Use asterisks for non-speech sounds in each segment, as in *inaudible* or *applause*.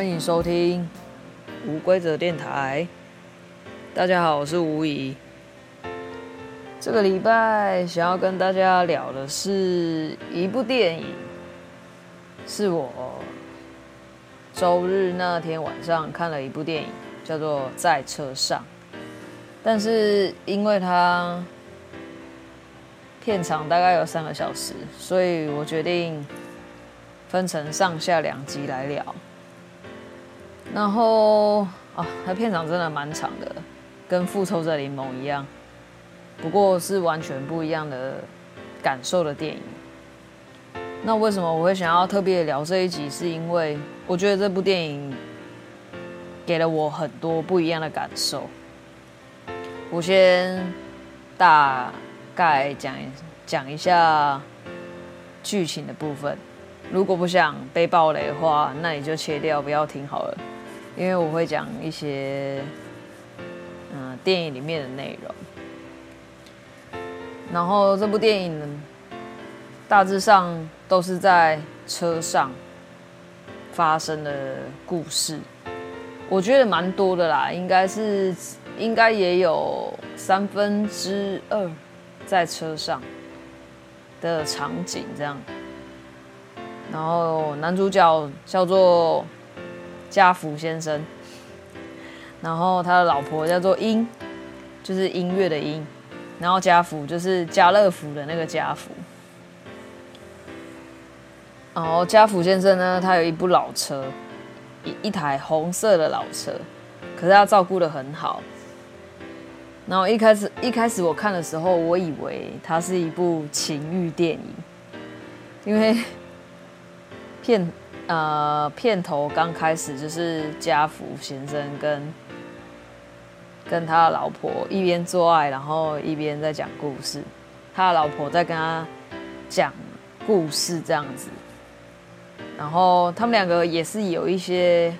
欢迎收听无规则电台。大家好，我是吴怡。这个礼拜想要跟大家聊的是一部电影，是我周日那天晚上看了一部电影，叫做《在车上》。但是因为它片长大概有三个小时，所以我决定分成上下两集来聊。然后啊，它片长真的蛮长的，跟《复仇者联盟》一样，不过是完全不一样的感受的电影。那为什么我会想要特别聊这一集？是因为我觉得这部电影给了我很多不一样的感受。我先大概讲讲一下剧情的部分。如果不想被爆雷的话，那你就切掉，不要听好了。因为我会讲一些嗯电影里面的内容。然后这部电影呢，大致上都是在车上发生的故事。我觉得蛮多的啦，应该是。应该也有三分之二在车上的场景这样，然后男主角叫做家福先生，然后他的老婆叫做音，就是音乐的音，然后家福就是家乐福的那个家福，然后家福先生呢，他有一部老车，一一台红色的老车，可是他照顾得很好。然后一开始一开始我看的时候，我以为它是一部情欲电影，因为片 *laughs* 呃片头刚开始就是家福先生跟跟他的老婆一边做爱，然后一边在讲故事，他的老婆在跟他讲故事这样子，然后他们两个也是有一些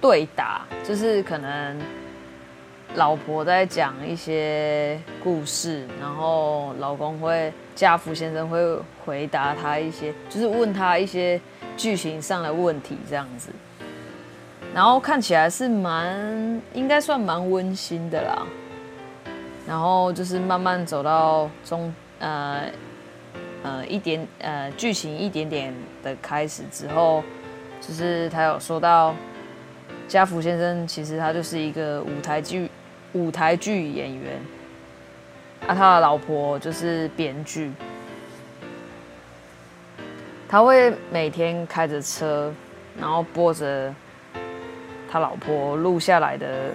对打，就是可能。老婆在讲一些故事，然后老公会家福先生会回答他一些，就是问他一些剧情上的问题这样子，然后看起来是蛮应该算蛮温馨的啦。然后就是慢慢走到中呃呃一点呃剧情一点点的开始之后，就是他有说到家福先生其实他就是一个舞台剧。舞台剧演员，啊，他的老婆就是编剧。他会每天开着车，然后播着他老婆录下来的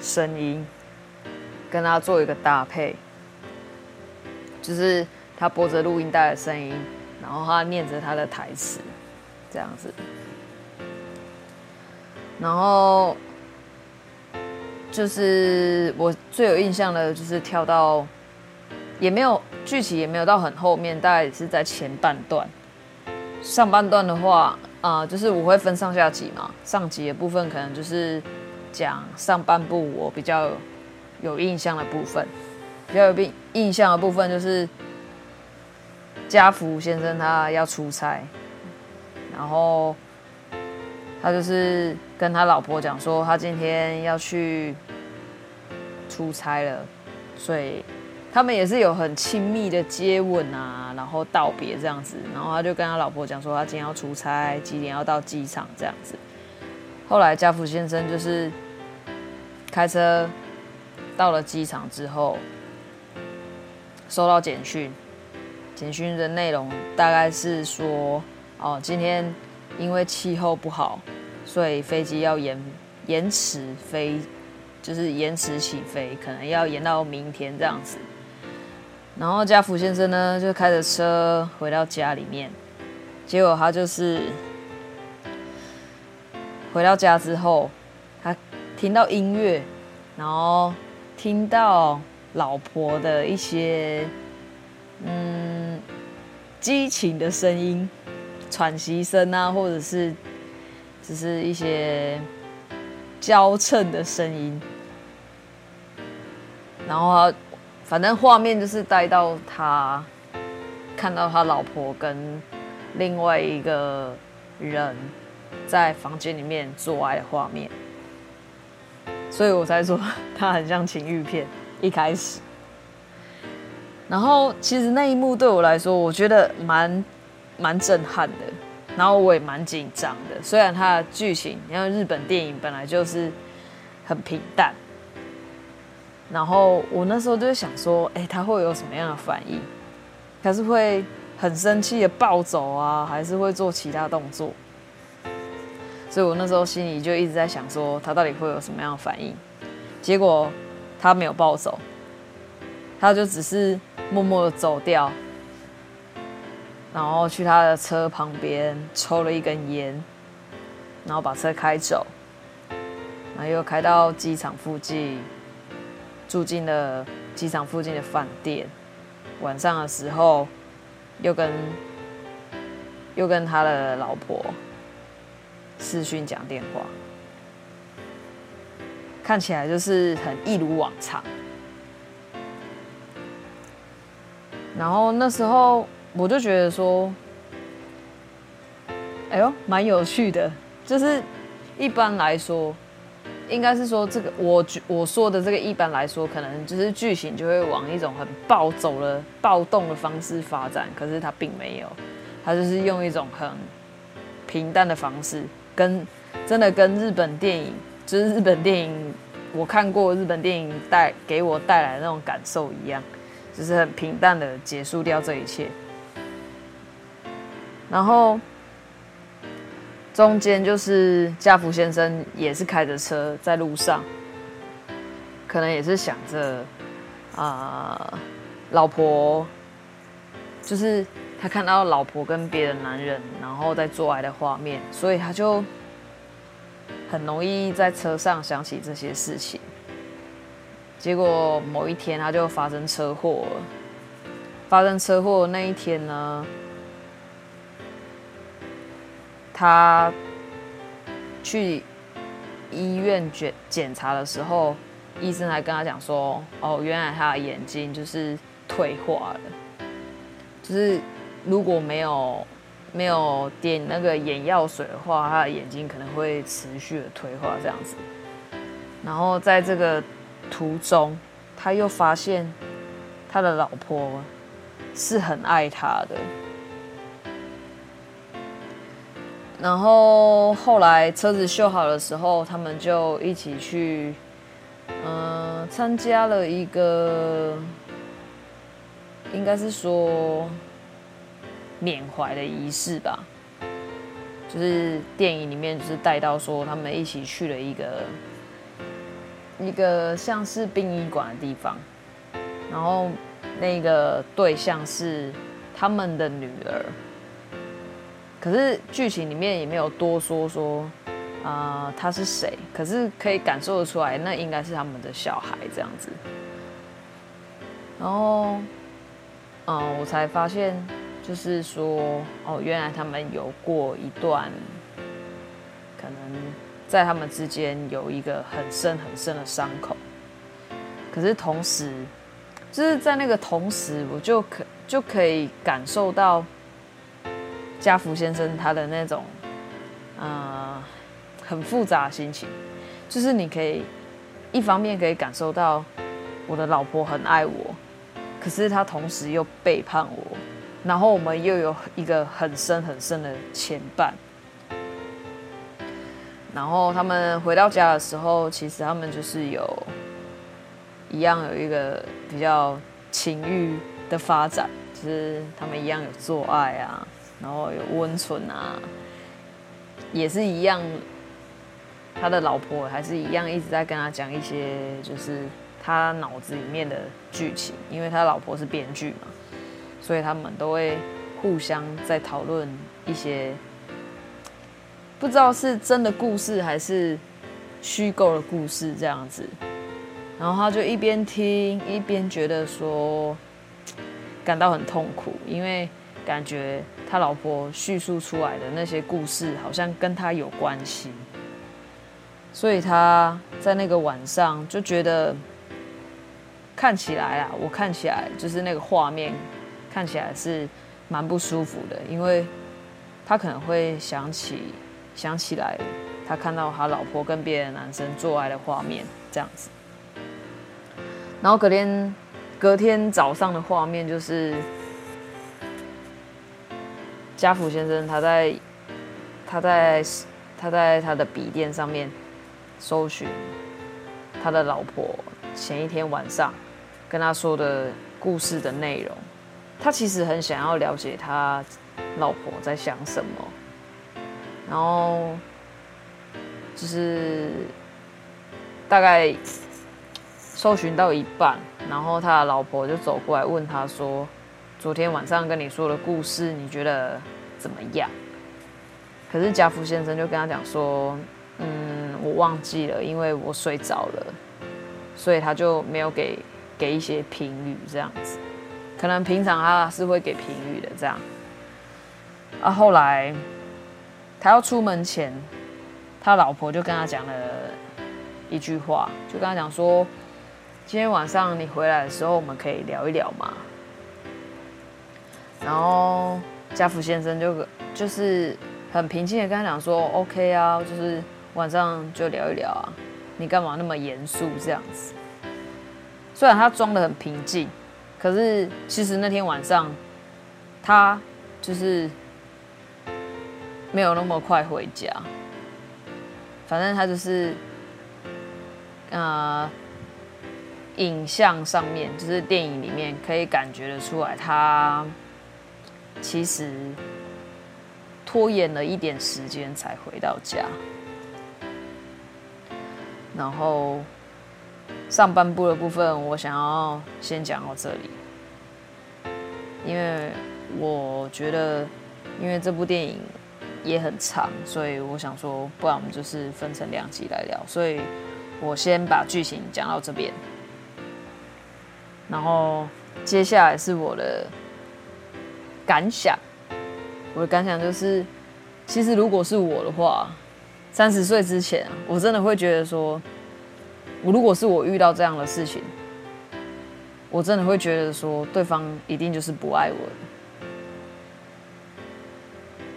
声音，跟他做一个搭配，就是他播着录音带的声音，然后他念着他的台词，这样子，然后。就是我最有印象的，就是跳到，也没有剧情，也没有到很后面，大概也是在前半段。上半段的话，啊、就是我会分上下集嘛。上集的部分可能就是讲上半部我比较有印象的部分，比较有印象的部分就是家福先生他要出差，然后。他就是跟他老婆讲说，他今天要去出差了，所以他们也是有很亲密的接吻啊，然后道别这样子。然后他就跟他老婆讲说，他今天要出差，几点要到机场这样子。后来家福先生就是开车到了机场之后，收到简讯，简讯的内容大概是说，哦，今天。因为气候不好，所以飞机要延延迟飞，就是延迟起飞，可能要延到明天这样子。然后家福先生呢，就开着车回到家里面，结果他就是回到家之后，他听到音乐，然后听到老婆的一些嗯激情的声音。喘息声啊，或者是只是一些交称的声音，然后反正画面就是带到他看到他老婆跟另外一个人在房间里面做爱的画面，所以我才说他很像情欲片。一开始，然后其实那一幕对我来说，我觉得蛮蛮震撼的，然后我也蛮紧张的。虽然它的剧情，因为日本电影本来就是很平淡，然后我那时候就想说，哎，他会有什么样的反应？他是会很生气的暴走啊，还是会做其他动作？所以我那时候心里就一直在想说，他到底会有什么样的反应？结果他没有暴走，他就只是默默的走掉，然后去他的车旁边抽了一根烟，然后把车开走，然后又开到机场附近，住进了机场附近的饭店。晚上的时候，又跟又跟他的老婆视讯讲电话，看起来就是很一如往常。然后那时候我就觉得说，哎呦，蛮有趣的，就是一般来说。应该是说这个，我我说的这个，一般来说，可能就是剧情就会往一种很暴走的、暴动的方式发展。可是它并没有，它就是用一种很平淡的方式，跟真的跟日本电影，就是日本电影我看过日本电影带给我带来的那种感受一样，就是很平淡的结束掉这一切，然后。中间就是家福先生也是开着车在路上，可能也是想着啊、老婆，就是他看到老婆跟别的男人然后在做爱的画面，所以他就很容易在车上想起这些事情。结果某一天他就发生车祸了，发生车祸那一天呢，他去医院检检查的时候，医生还跟他讲说：“哦，原来他的眼睛就是退化了，就是如果没有没有点那个眼药水的话，他的眼睛可能会持续的退化这样子。然后在这个途中，他又发现他的老婆是很爱他的。”然后后来车子修好的时候，他们就一起去，嗯，参加了一个，应该是说缅怀的仪式吧。就是电影里面就是带到说，他们一起去了一个一个像是殡仪馆的地方，然后那个对象是他们的女儿。可是剧情里面也没有多说说，啊、他是谁？可是可以感受得出来，那应该是他们的小孩这样子。然后，嗯、我才发现，就是说，哦，原来他们有过一段，可能在他们之间有一个很深很深的伤口。可是同时，就是在那个同时，我就可就可以感受到。家福先生他的那种，呃，很复杂的心情，就是你可以一方面可以感受到我的老婆很爱我，可是他同时又背叛我，然后我们又有一个很深很深的牵绊。然后他们回到家的时候，其实他们就是有一样有一个比较情欲的发展，就是他们一样有做爱啊。然后有温存啊，也是一样，他的老婆还是一样一直在跟他讲一些，就是他脑子里面的剧情，因为他老婆是编剧嘛，所以他们都会互相在讨论一些，不知道是真的故事还是虚构的故事这样子，然后他就一边听一边觉得说，感到很痛苦，因为感觉。他老婆叙述出来的那些故事，好像跟他有关系，所以他在那个晚上就觉得，看起来啊，我看起来就是那个画面，看起来是蛮不舒服的，因为他可能会想起想起来他看到他老婆跟别的男生做爱的画面，这样子。然后隔天隔天早上的画面就是家福先生他在他在他在他的笔电上面搜寻他的老婆前一天晚上跟他说的故事的内容。他其实很想要了解他老婆在想什么，然后就是大概搜寻到一半，然后他的老婆就走过来问他说：“昨天晚上跟你说的故事，你觉得怎么样？”可是家福先生就跟他讲说：“嗯，我忘记了，因为我睡着了，所以他就没有给给一些评语这样子。”可能平常他是会给评语的，这样。啊，后来他要出门前，他老婆就跟他讲了一句话，就跟他讲说：“今天晚上你回来的时候，我们可以聊一聊嘛。”然后家福先生就就是很平静的跟他讲说：“OK 啊，就是晚上就聊一聊啊，你干嘛那么严肃这样子？”虽然他装得很平静。可是，其实那天晚上，他就是没有那么快回家。反正他就是，呃，影像上面就是电影里面可以感觉得出来，他其实拖延了一点时间才回到家，然后。上半部的部分，我想要先讲到这里，因为我觉得，因为这部电影也很长，所以我想说，不然我们就是分成两集来聊。所以我先把剧情讲到这边，然后接下来是我的感想。我的感想就是，其实如果是我的话，三十岁之前，我真的会觉得说。我如果是我遇到这样的事情，我真的会觉得说对方一定就是不爱我的。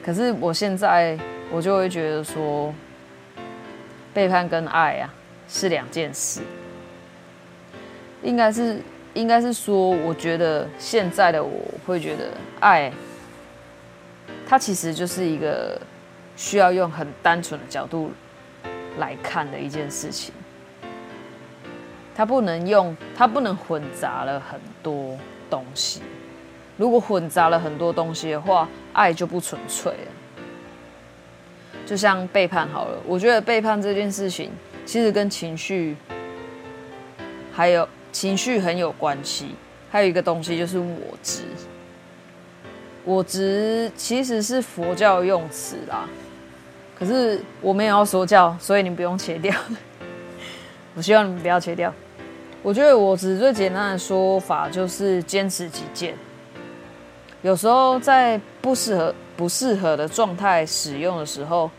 可是我现在我就会觉得说，背叛跟爱啊是两件事。应该是应该是说，我觉得现在的我会觉得爱，它其实就是一个需要用很单纯的角度来看的一件事情。它不能用，它不能混杂了很多东西。如果混杂了很多东西的话，爱就不纯粹了。就像背叛好了，我觉得背叛这件事情其实跟情绪，还有情绪很有关系。还有一个东西就是我执，我执其实是佛教用词啦，可是我没有要说教，所以你不用切掉。*laughs* 我希望你们不要切掉。我觉得我只最简单的说法就是坚持己见。有时候在不适合、不适合的状态使用的时候，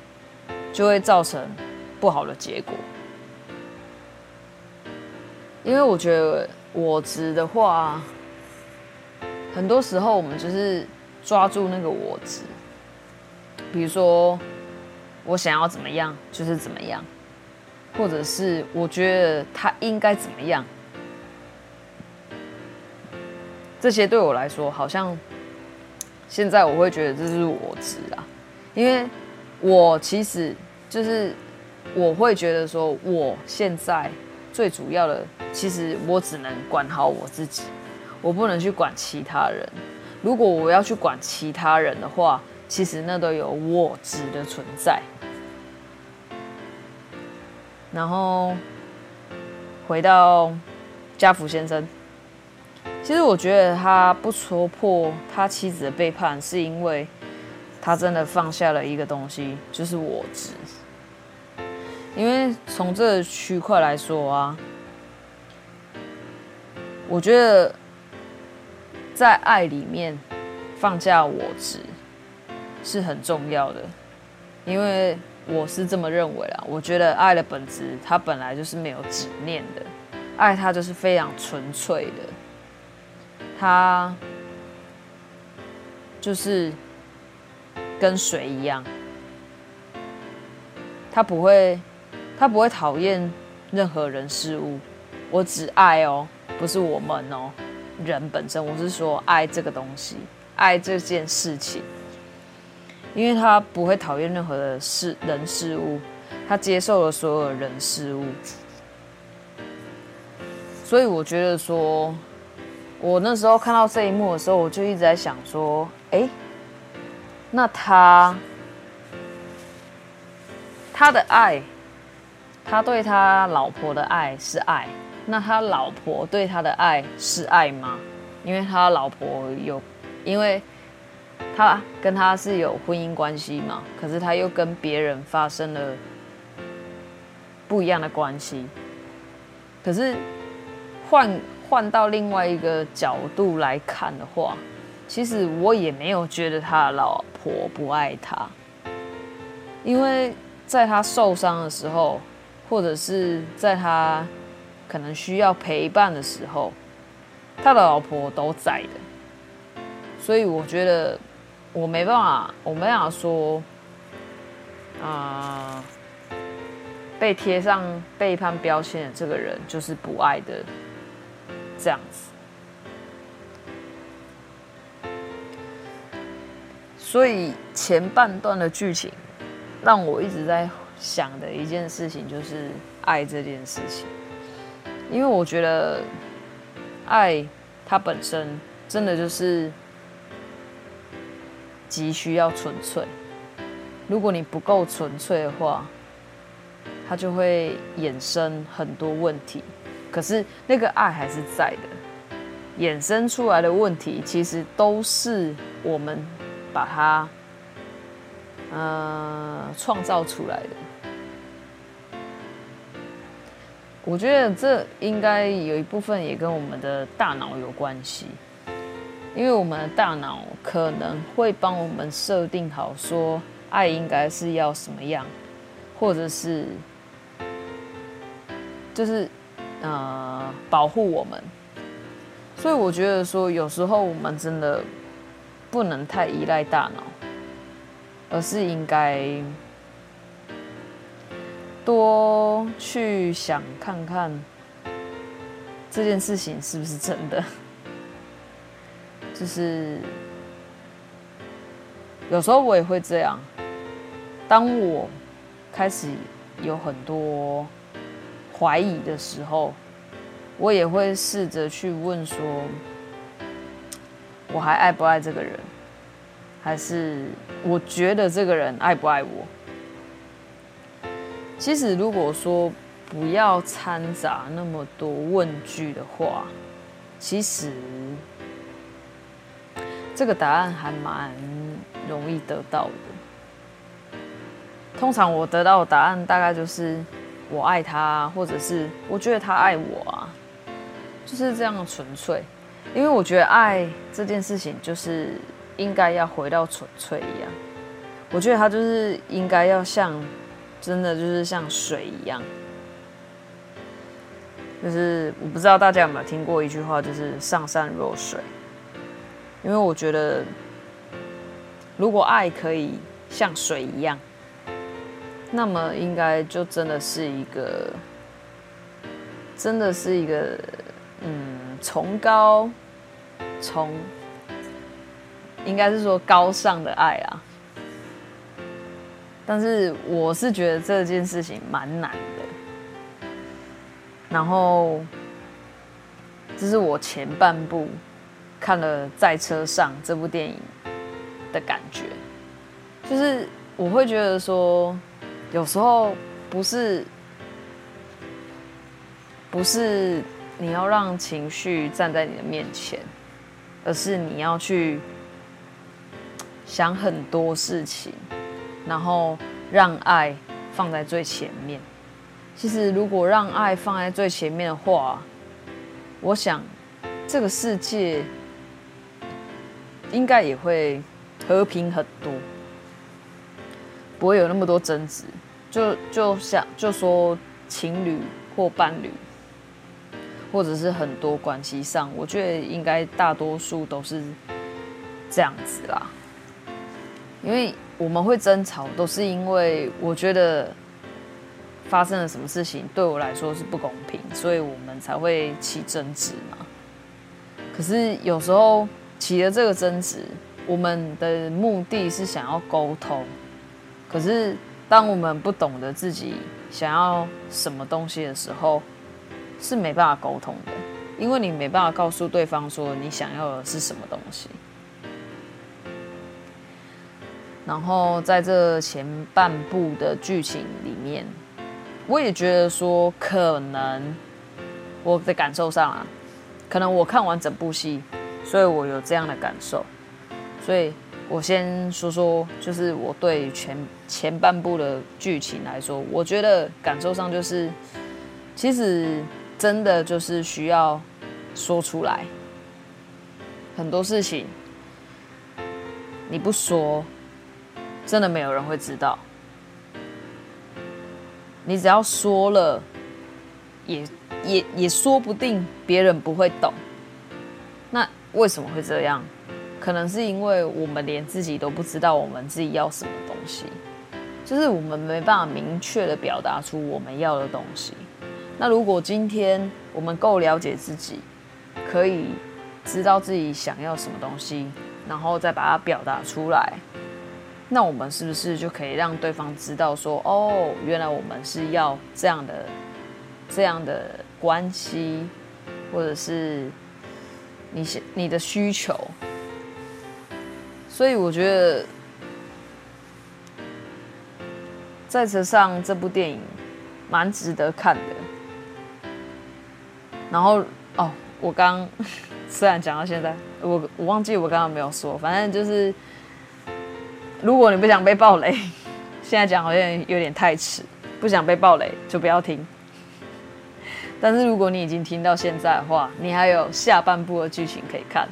就会造成不好的结果。因为我觉得我执的话，很多时候我们就是抓住那个我执，比如说我想要怎么样就是怎么样。或者是我觉得他应该怎么样，这些对我来说好像现在我会觉得这是我执啊，因为我其实就是我会觉得说，我现在最主要的，其实我只能管好我自己，我不能去管其他人。如果我要去管其他人的话，其实那都有我执的存在。然后回到家福先生，其实我觉得他不戳破他妻子的背叛，是因为他真的放下了一个东西，就是我执。因为从这个区块来说啊，我觉得在爱里面放下我执是很重要的，因为。我是这么认为啦，我觉得爱的本质，它本来就是没有执念的，爱它就是非常纯粹的，它就是跟水一样，他不会，他不会讨厌任何人事物。我只爱哦，不是我们哦，人本身。我是说爱这个东西，爱这件事情，因为他不会讨厌任何的事人事物，他接受了所有人事物。所以我觉得说，我那时候看到这一幕的时候，我就一直在想说，哎，那他他的爱，他对他老婆的爱是爱。那他老婆对他的爱是爱吗？因为他老婆有，因为他跟他是有婚姻关系嘛，可是他又跟别人发生了不一样的关系。可是换换到另外一个角度来看的话，其实我也没有觉得他老婆不爱他，因为在他受伤的时候，或者是在他。可能需要陪伴的时候，他的老婆都在的，所以我觉得我没办法，我没办法说，啊、被贴上背叛标签的这个人就是不爱的这样子。所以前半段的剧情让我一直在想的一件事情就是爱这件事情。因为我觉得，爱它本身真的就是急需要纯粹。如果你不够纯粹的话，它就会衍生很多问题。可是那个爱还是在的，衍生出来的问题其实都是我们把它呃创造出来的。我觉得这应该有一部分也跟我们的大脑有关系，因为我们的大脑可能会帮我们设定好说爱应该是要什么样，或者是就是呃保护我们，所以我觉得说有时候我们真的不能太依赖大脑，而是应该。多去想看看这件事情是不是真的，*laughs* 就是有时候我也会这样。当我开始有很多怀疑的时候，我也会试着去问说：我还爱不爱这个人？还是我觉得这个人爱不爱我？其实，如果说不要掺杂那么多问句的话，其实这个答案还蛮容易得到的。通常我得到的答案大概就是我爱他，或者是我觉得他爱我啊，就是这样的纯粹。因为我觉得爱这件事情就是应该要回到纯粹一样，我觉得他就是应该要像。真的就是像水一样，就是我不知道大家有没有听过一句话，就是上善若水。因为我觉得，如果爱可以像水一样，那么应该就真的是一个，真的是一个，嗯，崇高，崇，应该是说高尚的爱啊。但是我是觉得这件事情蛮难的，然后这是我前半部看了《在车上》这部电影的感觉，就是我会觉得说，有时候不是不是你要让情绪站在你的面前，而是你要去想很多事情。然后让爱放在最前面。其实，如果让爱放在最前面的话，我想这个世界应该也会和平很多，不会有那么多争执。就就像就说情侣或伴侣，或者是很多关系上，我觉得应该大多数都是这样子啦，因为。我们会争吵，都是因为我觉得发生了什么事情对我来说是不公平，所以我们才会起争执嘛。可是有时候起了这个争执，我们的目的是想要沟通，可是当我们不懂得自己想要什么东西的时候，是没办法沟通的，因为你没办法告诉对方说你想要的是什么东西。然后在这前半部的剧情里面，我也觉得说，可能我的感受上啊，可能我看完整部戏，所以我有这样的感受。所以我先说说，就是我对前前半部的剧情来说，我觉得感受上就是，其实真的就是需要说出来，很多事情你不说。真的没有人会知道，你只要说了，也也也说不定别人不会懂。那为什么会这样？可能是因为我们连自己都不知道我们自己要什么东西，就是我们没办法明确的表达出我们要的东西。那如果今天我们够了解自己，可以知道自己想要什么东西，然后再把它表达出来。那我们是不是就可以让对方知道说，哦，原来我们是要这样的、这样的关系，或者是你你的需求？所以我觉得，在车上这部电影蛮值得看的。然后哦，我刚 *laughs* 虽然讲到现在，我我忘记我刚刚没有说，反正就是。如果你不想被爆雷，*laughs* 现在讲好像有点太迟。不想被爆雷就不要听。但是如果你已经听到现在的话，你还有下半部的剧情可以看。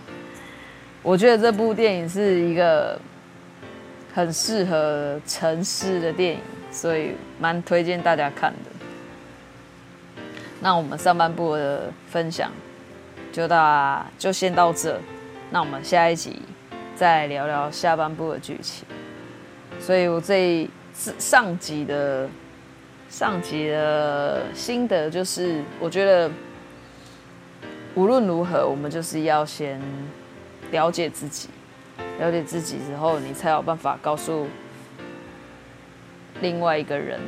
我觉得这部电影是一个很适合沉思的电影，所以蛮推荐大家看的。那我们上半部的分享就到就先到这，那我们下一集再聊聊下半部的剧情。所以我这上集的上集的心得就是，我觉得无论如何，我们就是要先了解自己，了解自己之后，你才有办法告诉另外一个人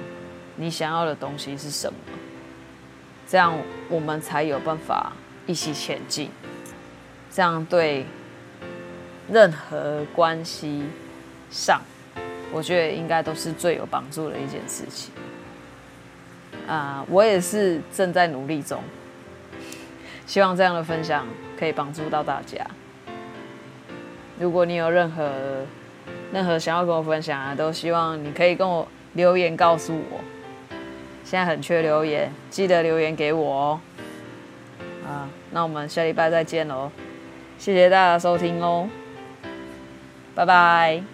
你想要的东西是什么，这样我们才有办法一起前进，这样对任何关系上。我觉得应该都是最有帮助的一件事情啊、我也是正在努力中，希望这样的分享可以帮助到大家。如果你有任何任何想要跟我分享啊，都希望你可以跟我留言告诉我。现在很缺留言，记得留言给我哦。啊，那我们下礼拜再见喽！谢谢大家收听哦，拜拜。